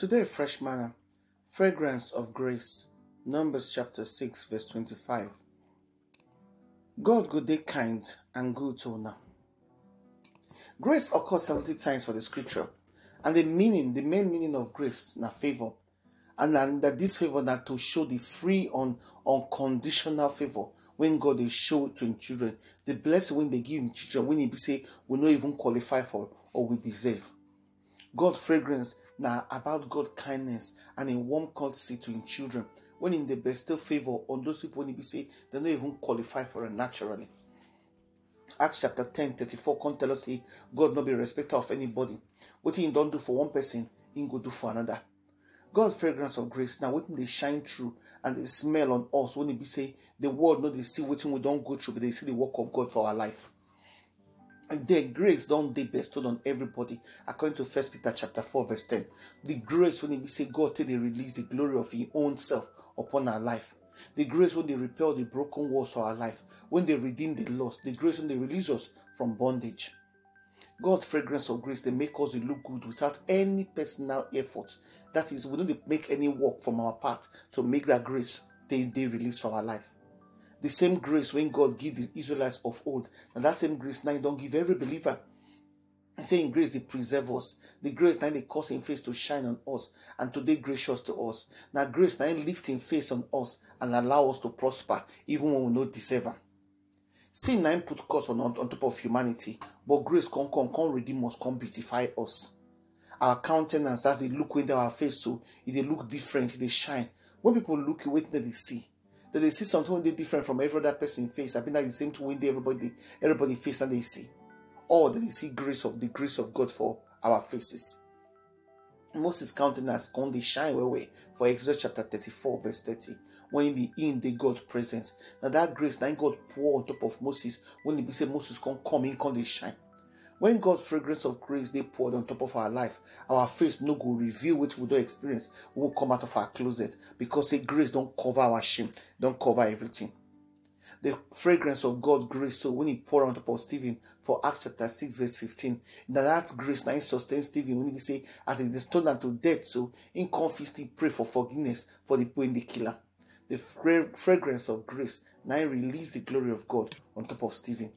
Today, fresh manna, fragrance of grace. Numbers chapter 6, verse 25. God good day kind and good to now. Grace occurs 70 times for the scripture, and the meaning, the main meaning of grace, na favor. And then that this favor that to show the free on unconditional favor when God is show to in children, the blessing when they give children, when he be say we not even qualify for or we deserve. God fragrance now about God kindness and a warm courtesy to in children when in the bestow favor on those people when he be say they don't even qualify for it naturally. Acts chapter 10, 34 can tell us say God not be respecter of anybody. What he don't do for one person, he go do for another. God fragrance of grace now what they shine through and they smell on us when he be say the world know they see what we don't go through, but they see the work of God for our life. The grace don't they bestowed on everybody according to first peter chapter 4 verse 10 the grace when we say god till they release the glory of his own self upon our life. The grace when they repel the broken walls of our life when they redeem the lost. The grace when they release us from bondage. God's fragrance of grace they make us look good without any personal effort. That is we don't make any work from our part to make that grace they, they release for our life the same grace when God gave the Israelites of old, and that same grace now He don't give every believer. Saying grace they preserve us. The grace now they cause in face to shine on us and today gracious to us. Now grace now lift in face on us and allow us to prosper even when we not deserve. Sin now put curse on, on top of humanity, but grace can come, come redeem us, come beautify us. Our countenance as they look into our face, so it they look different, they shine. When people look, wait till they see that they see something they different from every other person face. I think that the same thing when everybody everybody face and they see. Or that they see grace of the grace of God for our faces. Moses countenance can they shine away for Exodus chapter 34, verse 30. When he be in the God presence. Now that grace, that God pour on top of Moses, when he be say Moses can come in, can they shine. When God's fragrance of grace they poured on top of our life, our face no go reveal what we don't experience. We will come out of our closet because the grace don't cover our shame, don't cover everything. The fragrance of God's grace, so when he poured on top of Stephen for Acts chapter 6, verse 15, that that grace now sustains Stephen when he say, as he is stoned unto death, so in confidence pray for forgiveness for the people in the killer. The fragrance of grace now release the glory of God on top of Stephen.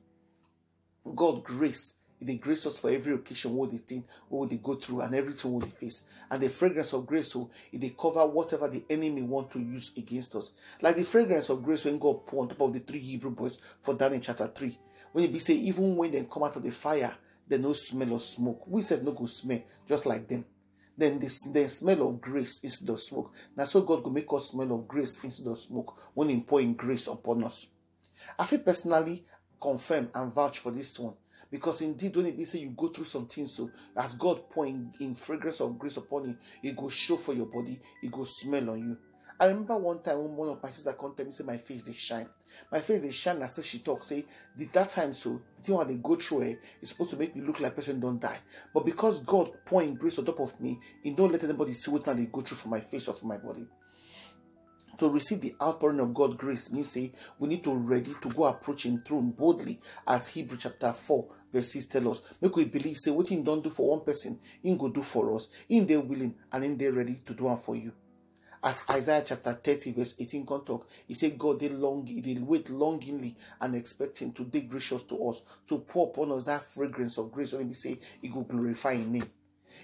God grace they grace us for every occasion what they think, what they go through, and everything what they face. And the fragrance of grace, so it they cover whatever the enemy want to use against us. Like the fragrance of grace when God poured on top of the three Hebrew boys for Daniel chapter 3. When it be say, even when they come out of the fire, they no smell of smoke. We said no go smell, just like them. Then the, the smell of grace is the smoke. Now so God will make us smell of grace instead of smoke when He pouring grace upon us. I feel personally confirm and vouch for this one because indeed, when it be say you go through some things, so as God point in fragrance of grace upon you, it go show for your body, it go smell on you. I remember one time when one of my sisters come tell me say my face they shine. My face they shine as so she talk say did that time so the thing what they go through eh, it's supposed to make me look like person don't die. But because God point grace on top of me, He don't let anybody see what they go through for my face or for my body to receive the outpouring of God's grace means say we need to ready to go approach him throne boldly as Hebrew chapter 4 verse 6 tell us. Make we believe say what he don't do for one person, he go do for us. In they willing and in they ready to do it for you. As Isaiah chapter 30 verse 18 can talk, he said God they long they wait longingly and expect him to be gracious to us, to pour upon us that fragrance of grace when we say he will glorify in name.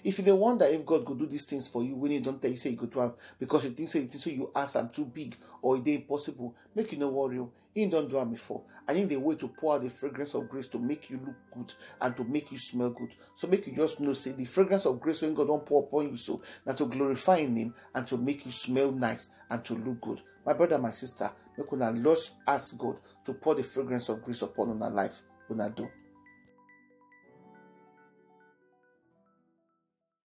If you wonder if God could do these things for you when He don't tell you say He could do them because you think say it is so you ask I'm too big or it impossible, make you no worry. Oh. He don't do them before. And in the way to pour out the fragrance of grace to make you look good and to make you smell good. So make you just know say the fragrance of grace when God don't pour upon you so that to glorify in Him and to make you smell nice and to look good. My brother, my sister, make una just ask God to pour the fragrance of grace upon our life. Una do.